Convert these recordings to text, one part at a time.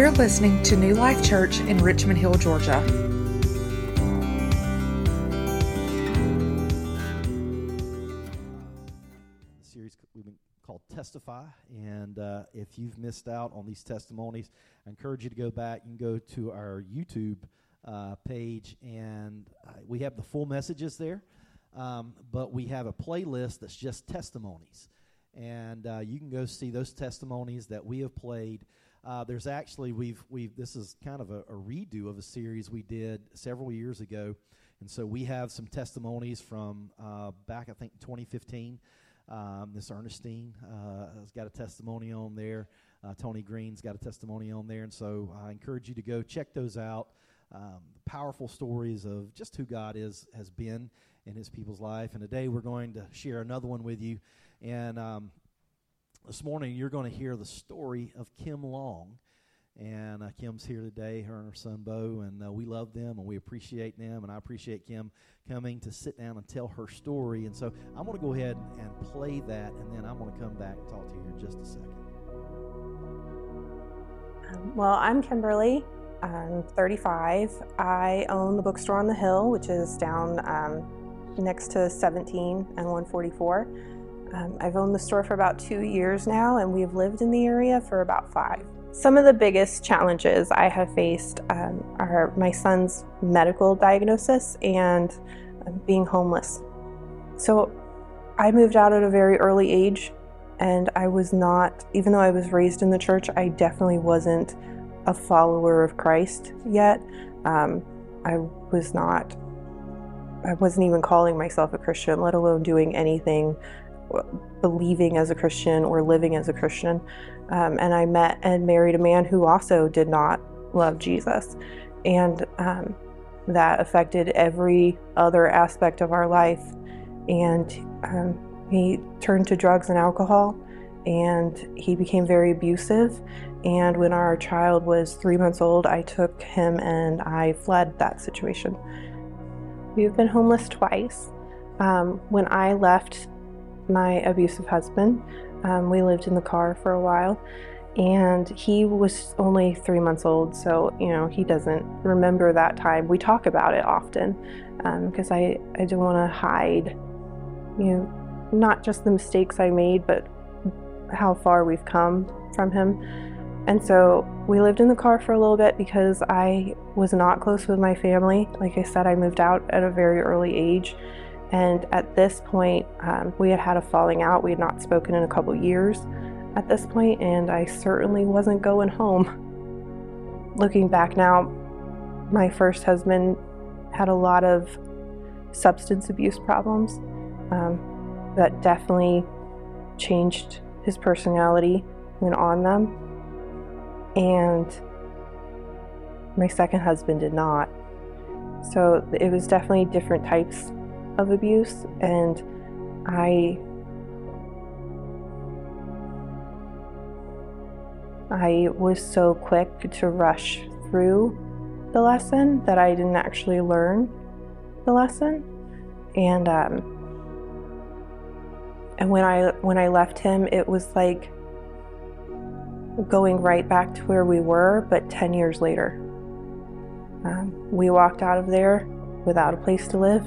You're listening to New Life Church in Richmond Hill, Georgia. The series we've been called Testify, and uh, if you've missed out on these testimonies, I encourage you to go back. You can go to our YouTube uh, page, and uh, we have the full messages there. Um, but we have a playlist that's just testimonies, and uh, you can go see those testimonies that we have played. Uh, there's actually we've we've this is kind of a, a redo of a series we did several years ago, and so we have some testimonies from uh, back I think 2015. Um, Ernestine uh, has got a testimony on there. Uh, Tony Green's got a testimony on there, and so I encourage you to go check those out. Um, powerful stories of just who God is has been in His people's life. And today we're going to share another one with you. And um, this morning you're going to hear the story of Kim Long. And uh, Kim's here today, her and her son Bo, and uh, we love them and we appreciate them. And I appreciate Kim coming to sit down and tell her story. And so I'm going to go ahead and play that, and then I'm going to come back and talk to you in just a second. Um, well, I'm Kimberly. I'm 35. I own the bookstore on the hill, which is down um, next to 17 and 144. Um, I've owned the store for about two years now, and we've lived in the area for about five. Some of the biggest challenges I have faced um, are my son's medical diagnosis and um, being homeless. So I moved out at a very early age, and I was not, even though I was raised in the church, I definitely wasn't a follower of Christ yet. Um, I was not, I wasn't even calling myself a Christian, let alone doing anything, believing as a Christian or living as a Christian. Um, and I met and married a man who also did not love Jesus. And um, that affected every other aspect of our life. And um, he turned to drugs and alcohol, and he became very abusive. And when our child was three months old, I took him and I fled that situation. We've been homeless twice. Um, when I left my abusive husband, um, we lived in the car for a while, and he was only three months old, so you know he doesn't remember that time. We talk about it often because um, I I don't want to hide, you know, not just the mistakes I made, but how far we've come from him. And so we lived in the car for a little bit because I was not close with my family. Like I said, I moved out at a very early age. And at this point, um, we had had a falling out. We had not spoken in a couple years at this point, and I certainly wasn't going home. Looking back now, my first husband had a lot of substance abuse problems um, that definitely changed his personality when on them. And my second husband did not. So it was definitely different types of abuse, and I I was so quick to rush through the lesson that I didn't actually learn the lesson, and um, and when I when I left him, it was like going right back to where we were, but ten years later. Um, we walked out of there without a place to live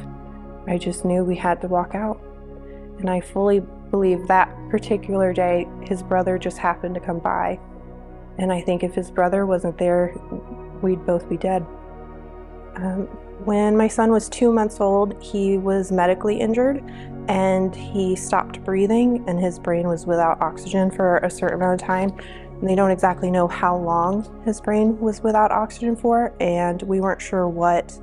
I just knew we had to walk out. And I fully believe that particular day, his brother just happened to come by. And I think if his brother wasn't there, we'd both be dead. Um, when my son was two months old, he was medically injured and he stopped breathing, and his brain was without oxygen for a certain amount of time. And they don't exactly know how long his brain was without oxygen for, and we weren't sure what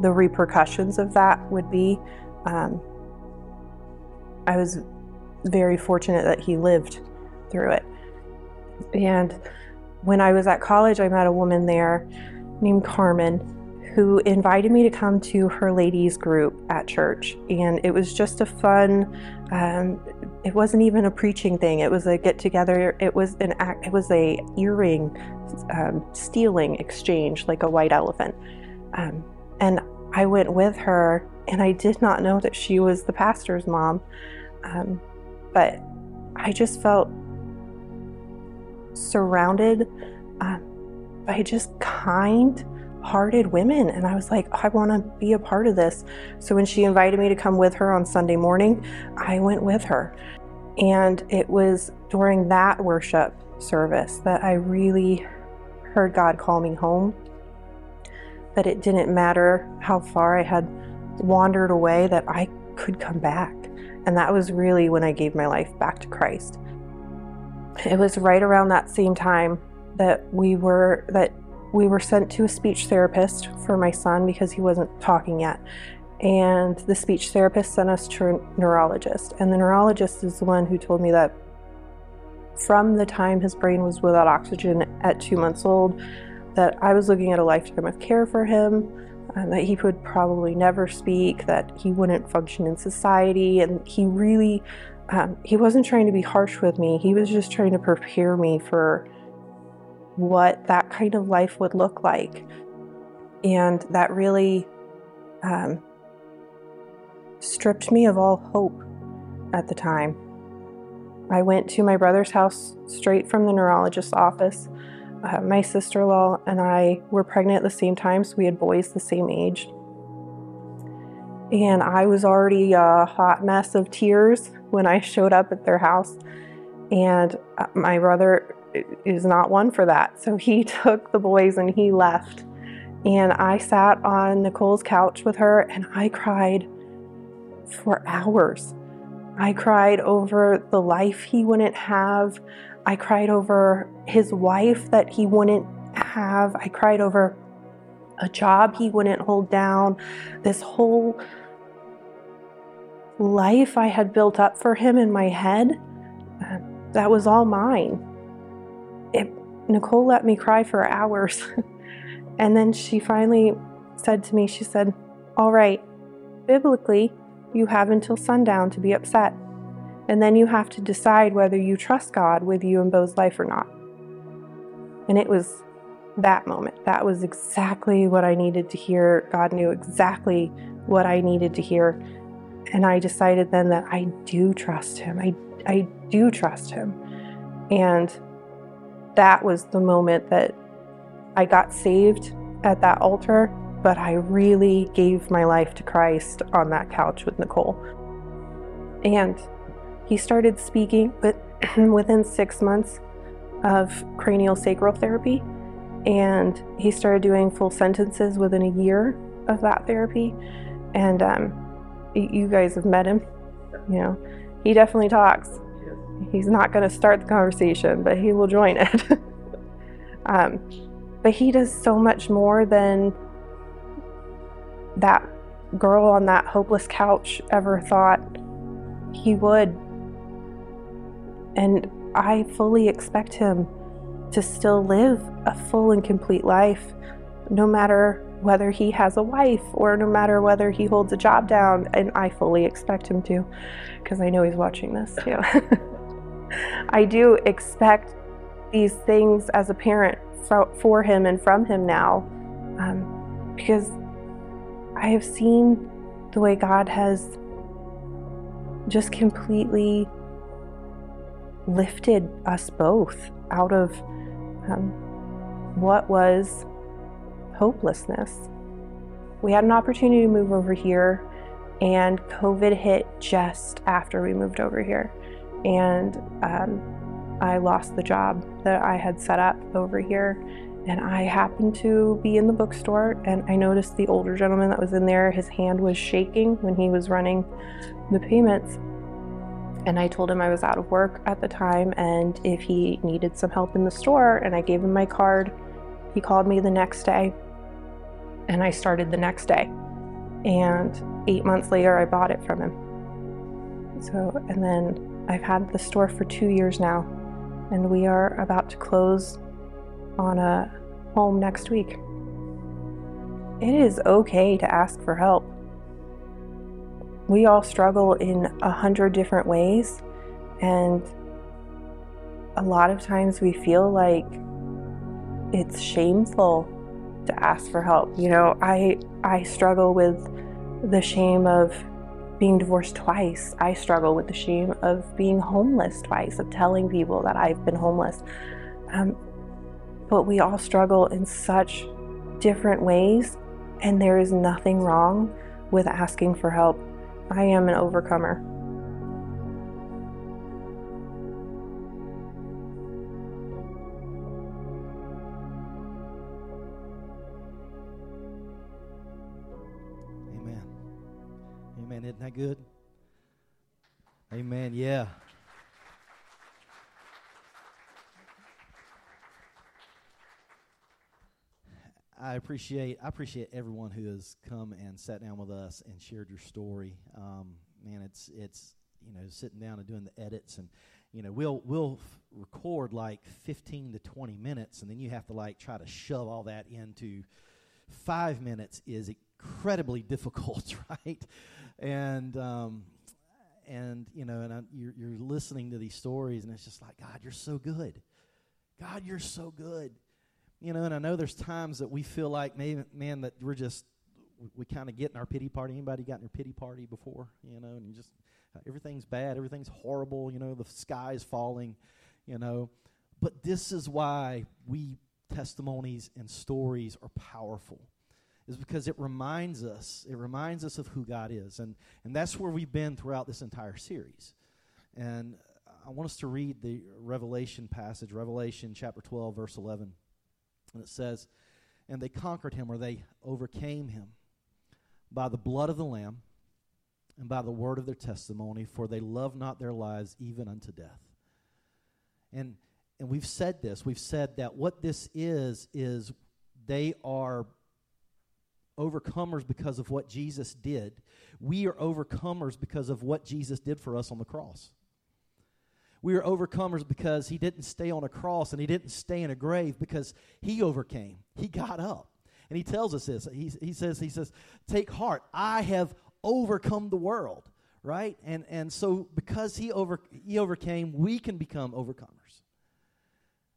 the repercussions of that would be. Um, I was very fortunate that he lived through it. And when I was at college, I met a woman there named Carmen who invited me to come to her ladies group at church. And it was just a fun, um, it wasn't even a preaching thing. It was a get together. It was an act, it was a earring um, stealing exchange, like a white elephant. Um, and I went with her, and I did not know that she was the pastor's mom. Um, but I just felt surrounded uh, by just kind hearted women. And I was like, I want to be a part of this. So when she invited me to come with her on Sunday morning, I went with her. And it was during that worship service that I really heard God call me home. That it didn't matter how far I had wandered away, that I could come back. And that was really when I gave my life back to Christ. It was right around that same time that we were that we were sent to a speech therapist for my son because he wasn't talking yet. And the speech therapist sent us to a neurologist. And the neurologist is the one who told me that from the time his brain was without oxygen at two months old, that I was looking at a lifetime of care for him, and that he would probably never speak, that he wouldn't function in society, and he really, um, he wasn't trying to be harsh with me. He was just trying to prepare me for what that kind of life would look like. And that really um, stripped me of all hope at the time. I went to my brother's house straight from the neurologist's office. Uh, my sister in law and I were pregnant at the same time, so we had boys the same age. And I was already a hot mess of tears when I showed up at their house. And uh, my brother is not one for that. So he took the boys and he left. And I sat on Nicole's couch with her and I cried for hours. I cried over the life he wouldn't have. I cried over his wife that he wouldn't have. I cried over a job he wouldn't hold down. This whole life I had built up for him in my head, uh, that was all mine it, Nicole let me cry for hours. and then she finally said to me, she said, All right, biblically, you have until sundown to be upset. And then you have to decide whether you trust God with you and Bo's life or not. And it was that moment. That was exactly what I needed to hear. God knew exactly what I needed to hear. And I decided then that I do trust Him. I, I do trust Him. And that was the moment that I got saved at that altar, but I really gave my life to Christ on that couch with Nicole. And he started speaking but within six months of cranial sacral therapy, and he started doing full sentences within a year of that therapy. And um, you guys have met him, you know, he definitely talks. He's not going to start the conversation, but he will join it. um, but he does so much more than that girl on that hopeless couch ever thought he would. And I fully expect him to still live a full and complete life, no matter whether he has a wife or no matter whether he holds a job down. And I fully expect him to, because I know he's watching this too. I do expect these things as a parent for, him and from him now um, because I have seen the way God has just completely lifted us both out of um, what was hopelessness. We had an opportunity to move over here, and COVID hit just after we moved over here and um, I lost the job that I had set up over here. And I happened to be in the bookstore, and I noticed the older gentleman that was in there, his hand was shaking when he was running the payments. And I told him I was out of work at the time, and if he needed some help in the store, and I gave him my card, he called me the next day, and I started the next day. And eight months later, I bought it from him. So, and then I've had the store for two years now, and we are about to close on a home next week. It is okay to ask for help. We all struggle in a hundred different ways, and a lot of times we feel like it's shameful to ask for help. You know, I I struggle with the shame of being divorced twice, I struggle with the shame of being homeless twice, of telling people that I've been homeless. Um, but we all struggle in such different ways, and there is nothing wrong with asking for help. I am an overcomer. Amen. Amen. Isn't that good? Amen. Yeah. I appreciate I appreciate everyone who has come and sat down with us and shared your story. Um, man, it's it's you know sitting down and doing the edits and you know we'll we'll f- record like 15 to 20 minutes and then you have to like try to shove all that into five minutes is incredibly difficult, right? And um, and you know and I, you're you're listening to these stories and it's just like God, you're so good. God, you're so good you know, and I know there's times that we feel like, maybe, man, that we're just, we, kind of get in our pity party. Anybody got in your pity party before? You know, and you just, everything's bad, everything's horrible, you know, the sky is falling, you know. But this is why we testimonies and stories are powerful is because it reminds us it reminds us of who god is and and that's where we've been throughout this entire series and i want us to read the revelation passage revelation chapter 12 verse 11 and it says, And they conquered him, or they overcame him, by the blood of the Lamb and by the word of their testimony, for they love not their lives even unto death. And and we've said this. We've said that what this is is they are overcomers because of what Jesus did. We are overcomers because of what Jesus did for us on the cross. We are overcomers because he didn't stay on a cross and he didn't stay in a grave because he overcame. He got up. And he tells us this. He, he says, he says, take heart. I have overcome the world. Right? And and so because he over he overcame, we can become overcomers.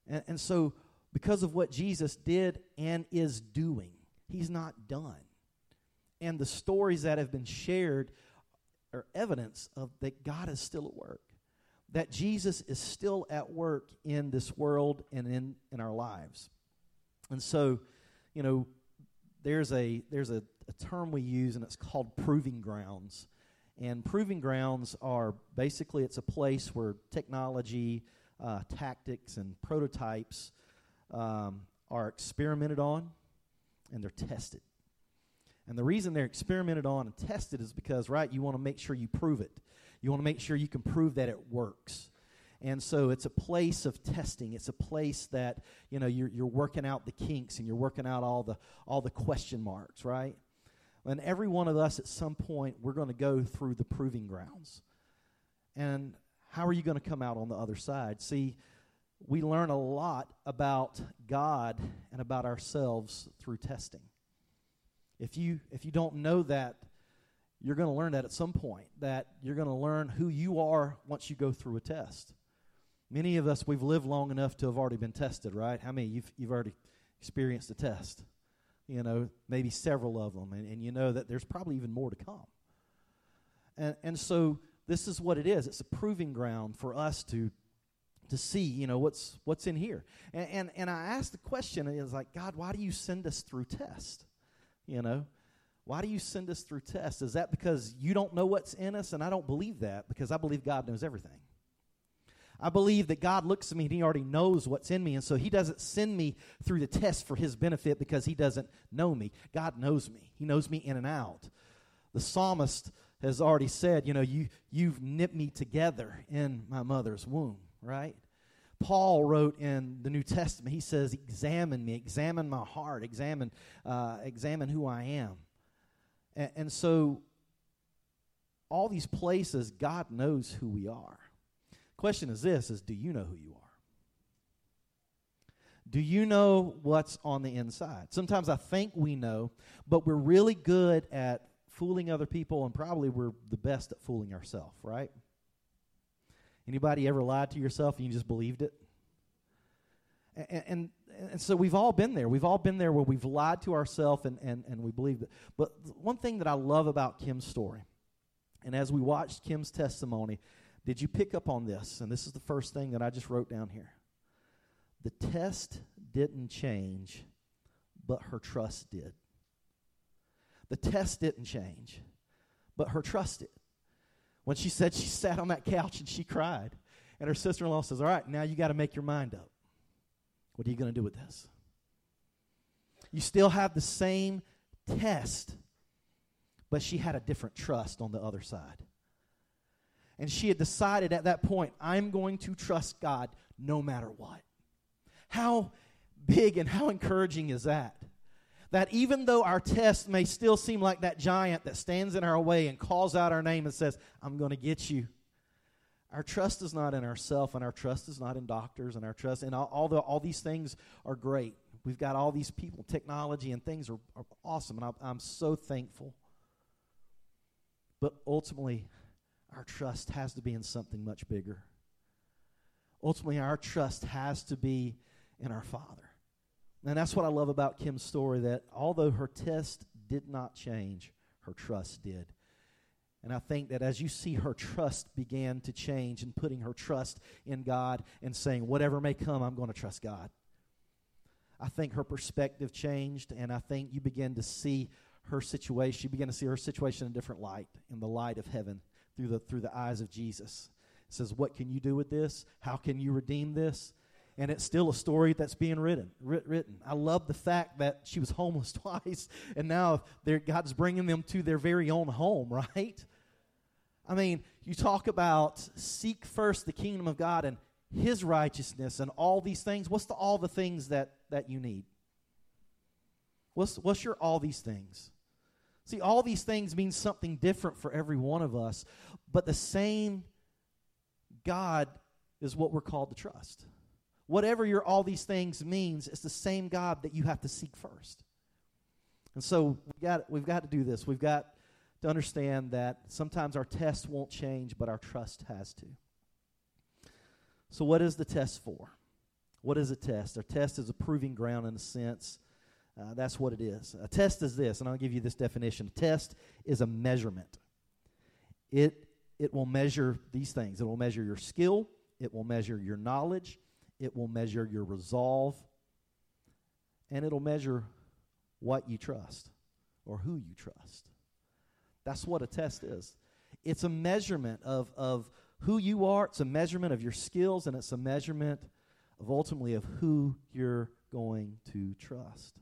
And, and so because of what Jesus did and is doing, he's not done. And the stories that have been shared are evidence of that God is still at work that Jesus is still at work in this world and in, in our lives. And so, you know, there's a there's a, a term we use and it's called proving grounds. And proving grounds are basically it's a place where technology, uh, tactics, and prototypes um, are experimented on and they're tested. And the reason they're experimented on and tested is because, right, you want to make sure you prove it. You want to make sure you can prove that it works. And so it's a place of testing. It's a place that, you know, you're, you're working out the kinks and you're working out all the, all the question marks, right? And every one of us at some point, we're going to go through the proving grounds. And how are you going to come out on the other side? See, we learn a lot about God and about ourselves through testing. If you if you don't know that you're going to learn that at some point, that you're going to learn who you are once you go through a test. Many of us, we've lived long enough to have already been tested, right? How many? You've, you've already experienced a test. You know, maybe several of them, and, and you know that there's probably even more to come. And, and so this is what it is. It's a proving ground for us to to see, you know, what's what's in here. And and, and I asked the question, is like, God, why do you send us through test? You know, why do you send us through tests? Is that because you don't know what's in us? And I don't believe that because I believe God knows everything. I believe that God looks at me and He already knows what's in me. And so He doesn't send me through the test for His benefit because He doesn't know me. God knows me, He knows me in and out. The psalmist has already said, you know, you, you've knit me together in my mother's womb, right? Paul wrote in the New Testament, he says, examine me, examine my heart, examine, uh, examine who I am. And, and so, all these places, God knows who we are. Question is this: Is do you know who you are? Do you know what's on the inside? Sometimes I think we know, but we're really good at fooling other people, and probably we're the best at fooling ourselves, right? Anybody ever lied to yourself and you just believed it? And, and, and so we've all been there. We've all been there where we've lied to ourselves and, and, and we believe it. But one thing that I love about Kim's story, and as we watched Kim's testimony, did you pick up on this? And this is the first thing that I just wrote down here. The test didn't change, but her trust did. The test didn't change, but her trust did. When she said she sat on that couch and she cried, and her sister in law says, All right, now you got to make your mind up. What are you going to do with this? You still have the same test, but she had a different trust on the other side. And she had decided at that point, I'm going to trust God no matter what. How big and how encouraging is that? That even though our test may still seem like that giant that stands in our way and calls out our name and says, I'm going to get you, our trust is not in ourselves and our trust is not in doctors and our trust and all, all, the, all these things are great. We've got all these people, technology and things are, are awesome, and I'm, I'm so thankful. But ultimately, our trust has to be in something much bigger. Ultimately, our trust has to be in our Father. And that's what I love about Kim's story that although her test did not change, her trust did. And I think that as you see her trust began to change and putting her trust in God and saying, whatever may come, I'm going to trust God. I think her perspective changed, and I think you begin to see her situation. You begin to see her situation in a different light, in the light of heaven through the, through the eyes of Jesus. It says, What can you do with this? How can you redeem this? And it's still a story that's being written. written. I love the fact that she was homeless twice, and now God's bringing them to their very own home, right? I mean, you talk about seek first the kingdom of God and his righteousness and all these things. What's the all the things that, that you need? What's, what's your all these things? See, all these things mean something different for every one of us, but the same God is what we're called to trust. Whatever your all these things means, it's the same God that you have to seek first. And so we got, we've got to do this. We've got to understand that sometimes our test won't change, but our trust has to. So, what is the test for? What is a test? A test is a proving ground in a sense uh, that's what it is. A test is this, and I'll give you this definition. A test is a measurement. It it will measure these things. It will measure your skill. It will measure your knowledge. It will measure your resolve. And it'll measure what you trust or who you trust. That's what a test is. It's a measurement of, of who you are, it's a measurement of your skills, and it's a measurement of ultimately of who you're going to trust.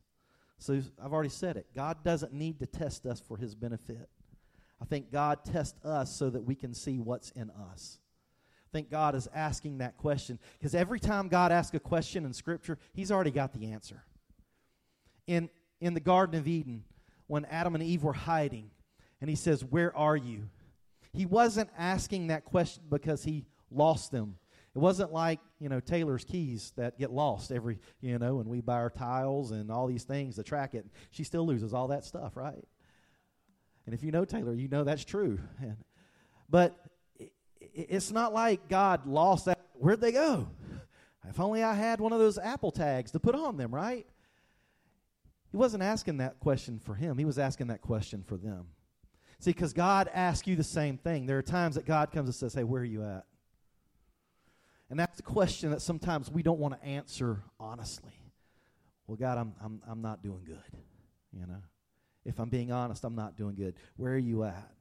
So I've already said it. God doesn't need to test us for his benefit. I think God tests us so that we can see what's in us. I think God is asking that question because every time God asks a question in Scripture, he's already got the answer. In, in the Garden of Eden, when Adam and Eve were hiding, and he says, Where are you? He wasn't asking that question because he lost them it wasn't like, you know, Taylor's keys that get lost every, you know, and we buy our tiles and all these things to track it. She still loses all that stuff, right? And if you know Taylor, you know that's true. And, but it, it's not like God lost that. Where'd they go? If only I had one of those Apple tags to put on them, right? He wasn't asking that question for him, he was asking that question for them. See, because God asks you the same thing. There are times that God comes and says, Hey, where are you at? And that's the question that sometimes we don't want to answer honestly. Well, God, I'm, I'm, I'm not doing good. You know, if I'm being honest, I'm not doing good. Where are you at?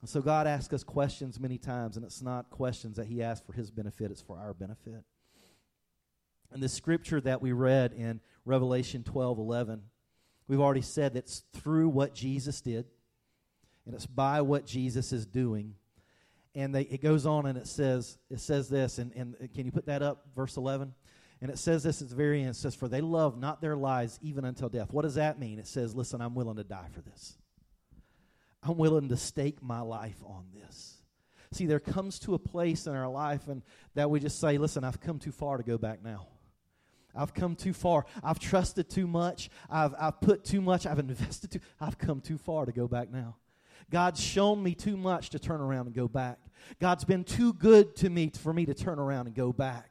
And so God asks us questions many times, and it's not questions that He asks for His benefit, it's for our benefit. And the scripture that we read in Revelation 12 11, we've already said that's through what Jesus did, and it's by what Jesus is doing and they, it goes on and it says it says this and, and can you put that up verse 11 and it says this at the very end it says for they love not their lives even until death what does that mean it says listen i'm willing to die for this i'm willing to stake my life on this see there comes to a place in our life and that we just say listen i've come too far to go back now I've come too far. I've trusted too much. I've, I've put too much. I've invested too. I've come too far to go back now. God's shown me too much to turn around and go back. God's been too good to me for me to turn around and go back.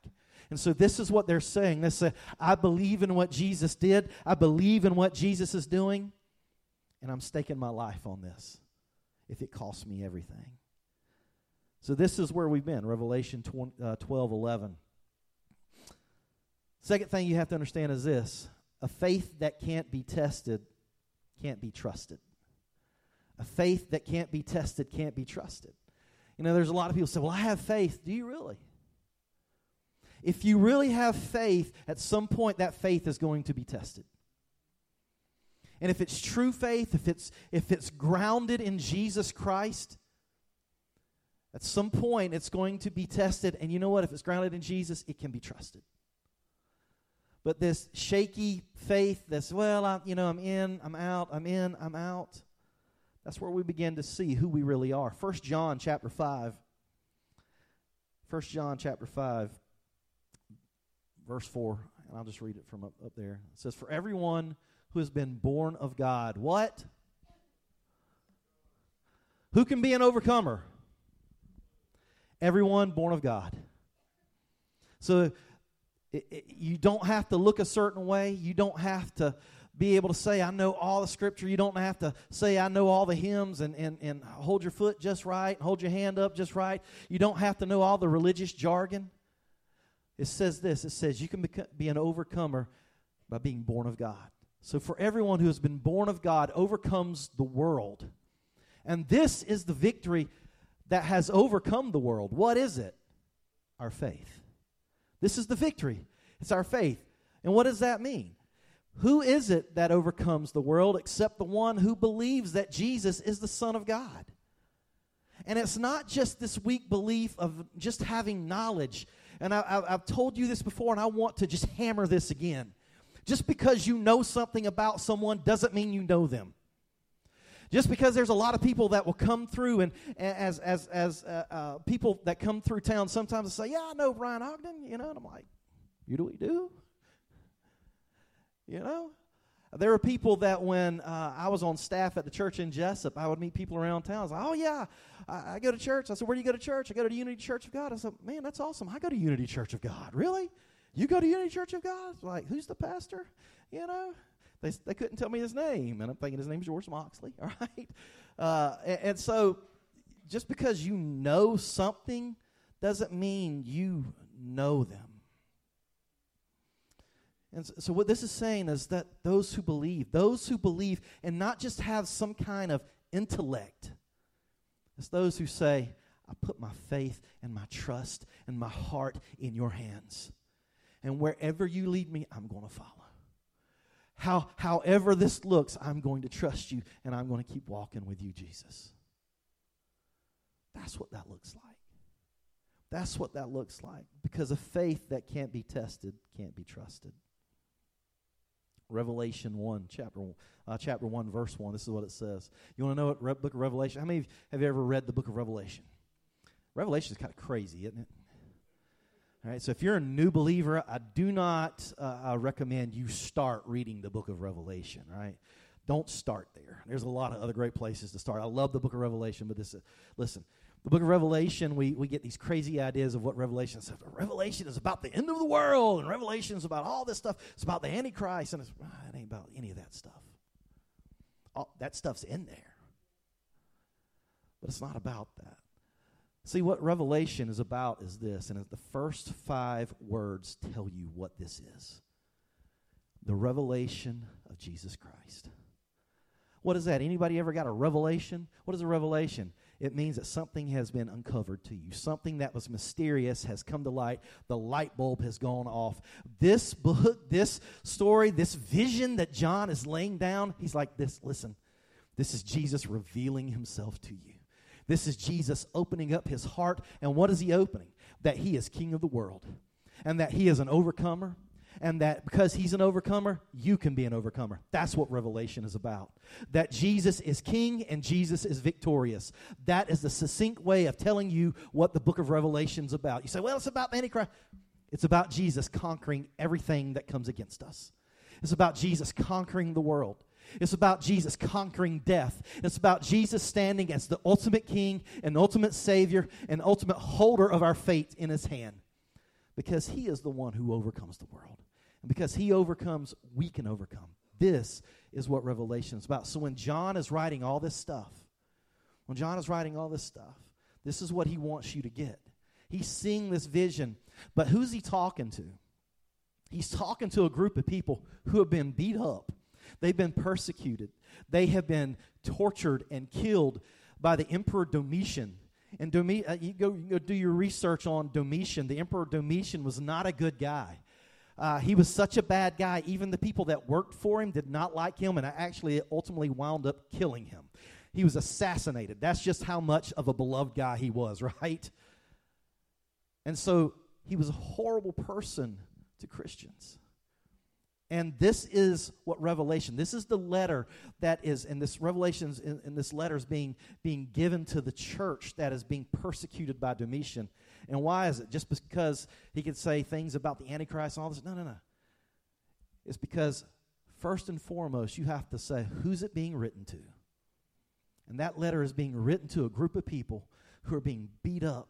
And so this is what they're saying. They say, I believe in what Jesus did. I believe in what Jesus is doing. And I'm staking my life on this if it costs me everything. So this is where we've been, Revelation 20, uh, 12, 11. Second thing you have to understand is this a faith that can't be tested can't be trusted. A faith that can't be tested can't be trusted. You know, there's a lot of people say, Well, I have faith. Do you really? If you really have faith, at some point that faith is going to be tested. And if it's true faith, if it's if it's grounded in Jesus Christ, at some point it's going to be tested. And you know what? If it's grounded in Jesus, it can be trusted. But this shaky faith, this well, I, you know, I'm in, I'm out, I'm in, I'm out. That's where we begin to see who we really are. First John chapter five. First John chapter five, verse four, and I'll just read it from up, up there. It says, For everyone who has been born of God. What? Who can be an overcomer? Everyone born of God. So it, it, you don't have to look a certain way. You don't have to be able to say, I know all the scripture. You don't have to say, I know all the hymns and, and, and hold your foot just right, and hold your hand up just right. You don't have to know all the religious jargon. It says this it says, You can be an overcomer by being born of God. So, for everyone who has been born of God, overcomes the world. And this is the victory that has overcome the world. What is it? Our faith. This is the victory. It's our faith. And what does that mean? Who is it that overcomes the world except the one who believes that Jesus is the Son of God? And it's not just this weak belief of just having knowledge. And I, have told you this before, and I want to just hammer this again. Just because you know something about someone doesn't mean you know them. Just because there's a lot of people that will come through, and as as as uh, uh, people that come through town, sometimes say, "Yeah, I know Brian Ogden," you know, and I'm like, "You do we do?" You know, there are people that when uh, I was on staff at the church in Jesup, I would meet people around town. I was like, oh, yeah, I, I, go to church. I said, where do you go to church? I go to Unity Church of God. I said, man, that's awesome. I go to Unity Church of God. Really? You go to Unity Church of God? Like, who's the pastor? You know? They, they couldn't tell me his name. And I'm thinking his name's George Moxley, all right? Uh, and, and so just because you know something doesn't mean you know them. And so, what this is saying is that those who believe, those who believe and not just have some kind of intellect, it's those who say, I put my faith and my trust and my heart in your hands. And wherever you lead me, I'm going to follow. How, however this looks, I'm going to trust you and I'm going to keep walking with you, Jesus. That's what that looks like. That's what that looks like. Because a faith that can't be tested can't be trusted. Revelation 1, chapter, uh, chapter 1, verse 1. This is what it says. You want to know what Re- book of Revelation? How many have you ever read the book of Revelation? Revelation is kind of crazy, isn't it? All right, so if you're a new believer, I do not uh, recommend you start reading the book of Revelation, right? Don't start there. There's a lot of other great places to start. I love the book of Revelation, but this, is, listen, the book of Revelation, we, we get these crazy ideas of what Revelation is. Revelation is about the end of the world, and Revelation is about all this stuff. It's about the Antichrist, and it's, ah, it ain't about any of that stuff. All, that stuff's in there, but it's not about that. See, what Revelation is about is this, and the first five words tell you what this is the revelation of Jesus Christ. What is that? Anybody ever got a revelation? What is a revelation? It means that something has been uncovered to you. Something that was mysterious has come to light. The light bulb has gone off. This book, this story, this vision that John is laying down, he's like this listen, this is Jesus revealing himself to you. This is Jesus opening up his heart. And what is he opening? That he is king of the world and that he is an overcomer. And that because he's an overcomer, you can be an overcomer. That's what Revelation is about. That Jesus is king and Jesus is victorious. That is the succinct way of telling you what the book of Revelation is about. You say, well, it's about the Antichrist. It's about Jesus conquering everything that comes against us. It's about Jesus conquering the world. It's about Jesus conquering death. It's about Jesus standing as the ultimate king and ultimate savior and ultimate holder of our fate in his hand. Because he is the one who overcomes the world. And because he overcomes, we can overcome. This is what Revelation is about. So when John is writing all this stuff, when John is writing all this stuff, this is what he wants you to get. He's seeing this vision, but who's he talking to? He's talking to a group of people who have been beat up, they've been persecuted, they have been tortured and killed by the Emperor Domitian. And Domi- uh, you, go, you go do your research on Domitian. The Emperor Domitian was not a good guy. Uh, he was such a bad guy, even the people that worked for him did not like him, and I actually ultimately wound up killing him. He was assassinated. That's just how much of a beloved guy he was, right? And so he was a horrible person to Christians. And this is what Revelation, this is the letter that is, and this Revelations in, in, this letter is being, being given to the church that is being persecuted by Domitian. And why is it? Just because he could say things about the Antichrist and all this? No, no, no. It's because, first and foremost, you have to say, who's it being written to? And that letter is being written to a group of people who are being beat up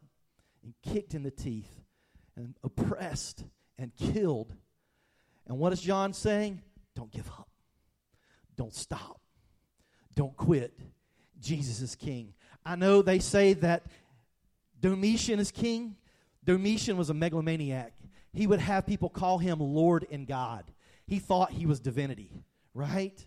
and kicked in the teeth and oppressed and killed. And what is John saying? Don't give up. Don't stop. Don't quit. Jesus is king. I know they say that Domitian is king. Domitian was a megalomaniac. He would have people call him Lord and God. He thought he was divinity, right?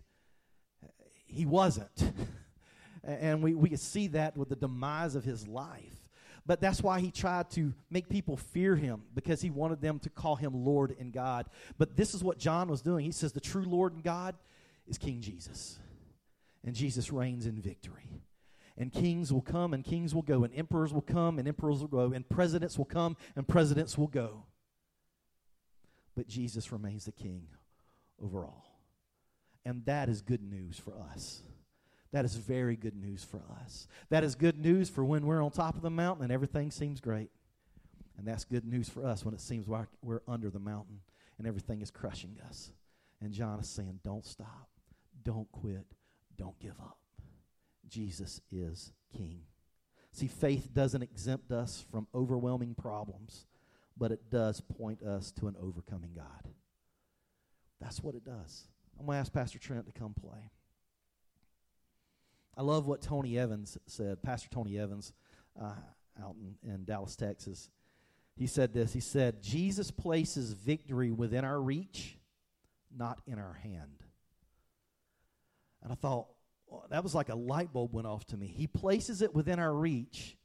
He wasn't. and we, we see that with the demise of his life. But that's why he tried to make people fear him because he wanted them to call him Lord and God. But this is what John was doing. He says the true Lord and God is King Jesus. And Jesus reigns in victory. And kings will come and kings will go, and emperors will come and emperors will go, and presidents will come and presidents will go. But Jesus remains the king over all. And that is good news for us. That is very good news for us. That is good news for when we're on top of the mountain and everything seems great. And that's good news for us when it seems like we're under the mountain and everything is crushing us. And John is saying, don't stop, don't quit, don't give up. Jesus is King. See, faith doesn't exempt us from overwhelming problems, but it does point us to an overcoming God. That's what it does. I'm going to ask Pastor Trent to come play. I love what Tony Evans said, Pastor Tony Evans, uh, out in, in Dallas, Texas. He said this He said, Jesus places victory within our reach, not in our hand. And I thought, that was like a light bulb went off to me. He places it within our reach,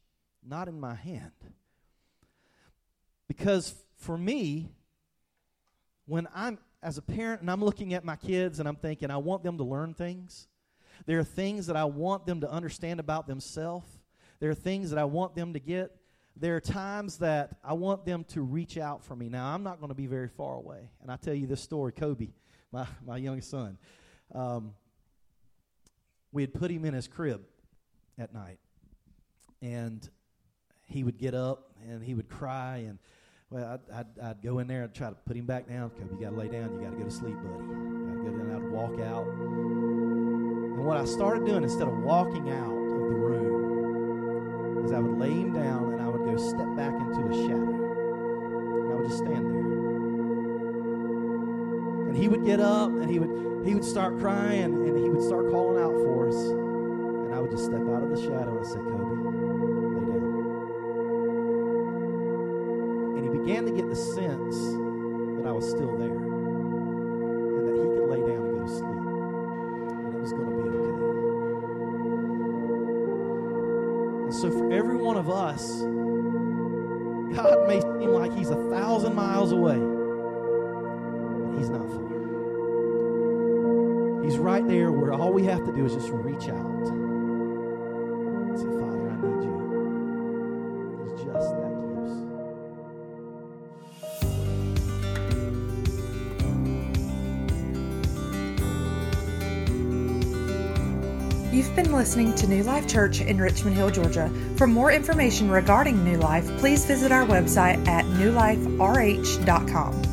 not in my hand. Because for me, when I'm as a parent and I'm looking at my kids and I'm thinking, I want them to learn things, there are things that I want them to understand about themselves. There are things that I want them to get. There are times that I want them to reach out for me. Now, I'm not going to be very far away. And I tell you this story Kobe, my, my youngest son. Um, we had put him in his crib at night. And he would get up and he would cry. And, well, I'd, I'd, I'd go in there and try to put him back down. Kobe, you got to lay down. You got to go to sleep, buddy. Got to go down. I'd walk out. And what I started doing instead of walking out of the room is I would lay him down and I would go step back into a shadow. And I would just stand there. And he would get up and he would he would start crying and he would start calling out for us. And I would just step out of the shadow and say, Kobe, lay down. And he began to get the sense that I was still there. And that he could lay down and go to sleep. And it was going to be okay. And so for every one of us, God may seem like he's a thousand miles away, all we have to do is just reach out say, Father, I need you. He's just that close. You've been listening to New Life Church in Richmond Hill, Georgia. For more information regarding New Life, please visit our website at newliferh.com.